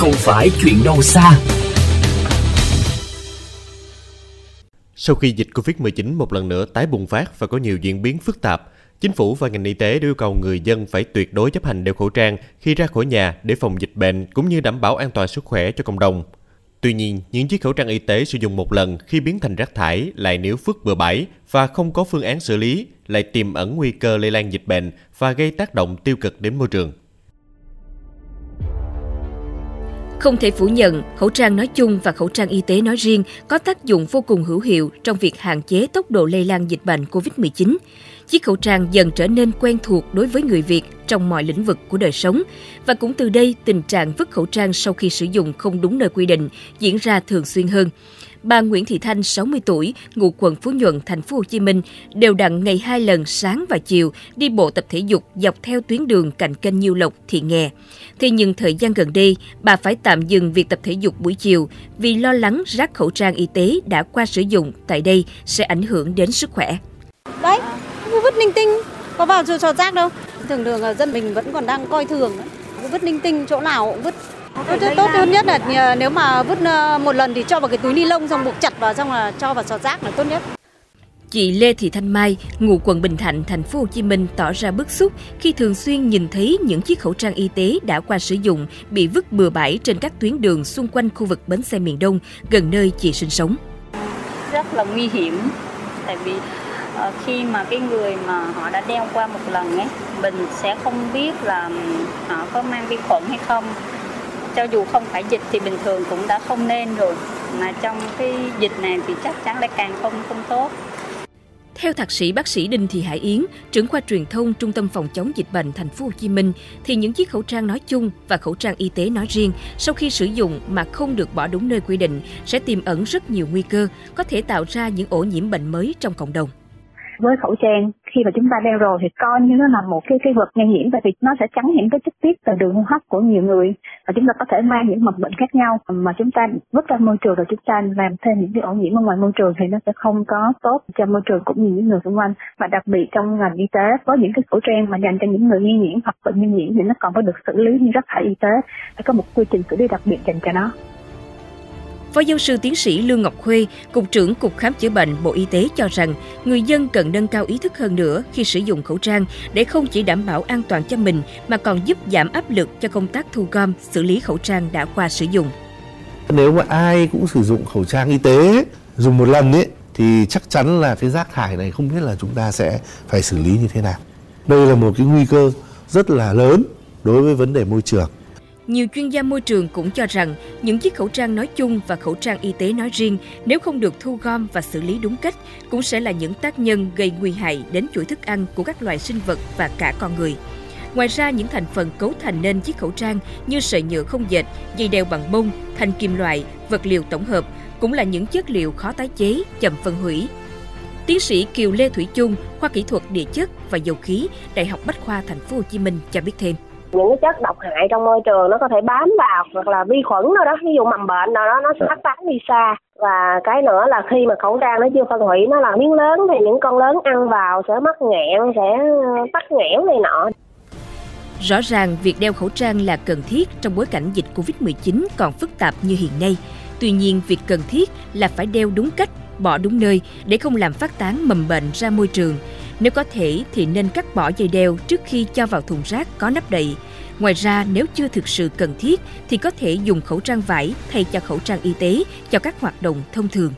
không phải chuyện đâu xa. Sau khi dịch Covid-19 một lần nữa tái bùng phát và có nhiều diễn biến phức tạp, Chính phủ và ngành y tế yêu cầu người dân phải tuyệt đối chấp hành đeo khẩu trang khi ra khỏi nhà để phòng dịch bệnh cũng như đảm bảo an toàn sức khỏe cho cộng đồng. Tuy nhiên, những chiếc khẩu trang y tế sử dụng một lần khi biến thành rác thải lại nếu phức bừa bãi và không có phương án xử lý, lại tiềm ẩn nguy cơ lây lan dịch bệnh và gây tác động tiêu cực đến môi trường. Không thể phủ nhận, khẩu trang nói chung và khẩu trang y tế nói riêng có tác dụng vô cùng hữu hiệu trong việc hạn chế tốc độ lây lan dịch bệnh COVID-19. Chiếc khẩu trang dần trở nên quen thuộc đối với người Việt trong mọi lĩnh vực của đời sống và cũng từ đây tình trạng vứt khẩu trang sau khi sử dụng không đúng nơi quy định diễn ra thường xuyên hơn. Bà Nguyễn Thị Thanh, 60 tuổi, ngụ quận Phú Nhuận, thành phố Hồ Chí Minh, đều đặn ngày hai lần sáng và chiều đi bộ tập thể dục dọc theo tuyến đường cạnh kênh Nhiêu Lộc, Thị Nghè. Thế nhưng thời gian gần đây, bà phải tạm dừng việc tập thể dục buổi chiều vì lo lắng rác khẩu trang y tế đã qua sử dụng tại đây sẽ ảnh hưởng đến sức khỏe. Đấy, vứt linh tinh, có vào trò rác đâu. Thường thường là dân mình vẫn còn đang coi thường, vứt linh tinh chỗ nào cũng vứt Tốt, tốt hơn nhất là nếu mà vứt ờ, một lần thì cho vào cái túi ni lông xong buộc chặt vào xong là cho vào sọt rác là tốt nhất. Chị Lê Thị Thanh Mai, ngụ quận Bình Thạnh, thành phố Hồ Chí Minh tỏ ra bức xúc khi thường xuyên nhìn thấy những chiếc khẩu trang y tế đã qua sử dụng bị vứt bừa bãi trên các tuyến đường xung quanh khu vực bến xe miền Đông gần nơi chị sinh sống. Rất là nguy hiểm tại vì uh, khi mà cái người mà họ đã đeo qua một lần ấy, mình sẽ không biết là họ có mang vi khuẩn hay không cho dù không phải dịch thì bình thường cũng đã không nên rồi. Mà trong cái dịch này thì chắc chắn lại càng không không tốt. Theo thạc sĩ bác sĩ Đinh Thị Hải Yến, trưởng khoa truyền thông Trung tâm phòng chống dịch bệnh thành phố Hồ Chí Minh, thì những chiếc khẩu trang nói chung và khẩu trang y tế nói riêng sau khi sử dụng mà không được bỏ đúng nơi quy định sẽ tiềm ẩn rất nhiều nguy cơ, có thể tạo ra những ổ nhiễm bệnh mới trong cộng đồng với khẩu trang. Khi mà chúng ta đeo rồi thì coi như nó là một cái cái vật ngăn nhiễm tại vì nó sẽ chắn những cái chất tiết từ đường hô hấp của nhiều người. Và chúng ta có thể mang những mầm bệnh khác nhau. Mà chúng ta vứt ra môi trường rồi chúng ta làm thêm những cái ổ nhiễm ở ngoài môi trường thì nó sẽ không có tốt cho môi trường cũng như những người xung quanh. Và đặc biệt trong ngành y tế, có những cái khẩu trang mà dành cho những người nghi nhiễm hoặc bệnh nghi nhiễm thì nó còn phải được xử lý như rác thải y tế. Phải có một quy trình xử lý đặc biệt dành cho nó. Phó giáo sư tiến sĩ Lương Ngọc Khuê, Cục trưởng Cục Khám chữa bệnh Bộ Y tế cho rằng người dân cần nâng cao ý thức hơn nữa khi sử dụng khẩu trang để không chỉ đảm bảo an toàn cho mình mà còn giúp giảm áp lực cho công tác thu gom, xử lý khẩu trang đã qua sử dụng. Nếu mà ai cũng sử dụng khẩu trang y tế dùng một lần ấy thì chắc chắn là cái rác thải này không biết là chúng ta sẽ phải xử lý như thế nào. Đây là một cái nguy cơ rất là lớn đối với vấn đề môi trường. Nhiều chuyên gia môi trường cũng cho rằng những chiếc khẩu trang nói chung và khẩu trang y tế nói riêng nếu không được thu gom và xử lý đúng cách cũng sẽ là những tác nhân gây nguy hại đến chuỗi thức ăn của các loài sinh vật và cả con người. Ngoài ra, những thành phần cấu thành nên chiếc khẩu trang như sợi nhựa không dệt, dây đeo bằng bông, thanh kim loại, vật liệu tổng hợp cũng là những chất liệu khó tái chế, chậm phân hủy. Tiến sĩ Kiều Lê Thủy Chung, khoa kỹ thuật địa chất và dầu khí, Đại học Bách khoa Thành phố Hồ Chí Minh cho biết thêm những cái chất độc hại trong môi trường nó có thể bám vào hoặc là vi khuẩn nào đó ví dụ mầm bệnh nào đó nó sẽ phát tán đi xa và cái nữa là khi mà khẩu trang nó chưa phân hủy nó là miếng lớn thì những con lớn ăn vào sẽ mắc nghẹn sẽ tắc nghẽn này nọ Rõ ràng việc đeo khẩu trang là cần thiết trong bối cảnh dịch Covid-19 còn phức tạp như hiện nay. Tuy nhiên, việc cần thiết là phải đeo đúng cách, bỏ đúng nơi để không làm phát tán mầm bệnh ra môi trường. Nếu có thể thì nên cắt bỏ dây đeo trước khi cho vào thùng rác có nắp đậy. Ngoài ra, nếu chưa thực sự cần thiết thì có thể dùng khẩu trang vải thay cho khẩu trang y tế cho các hoạt động thông thường.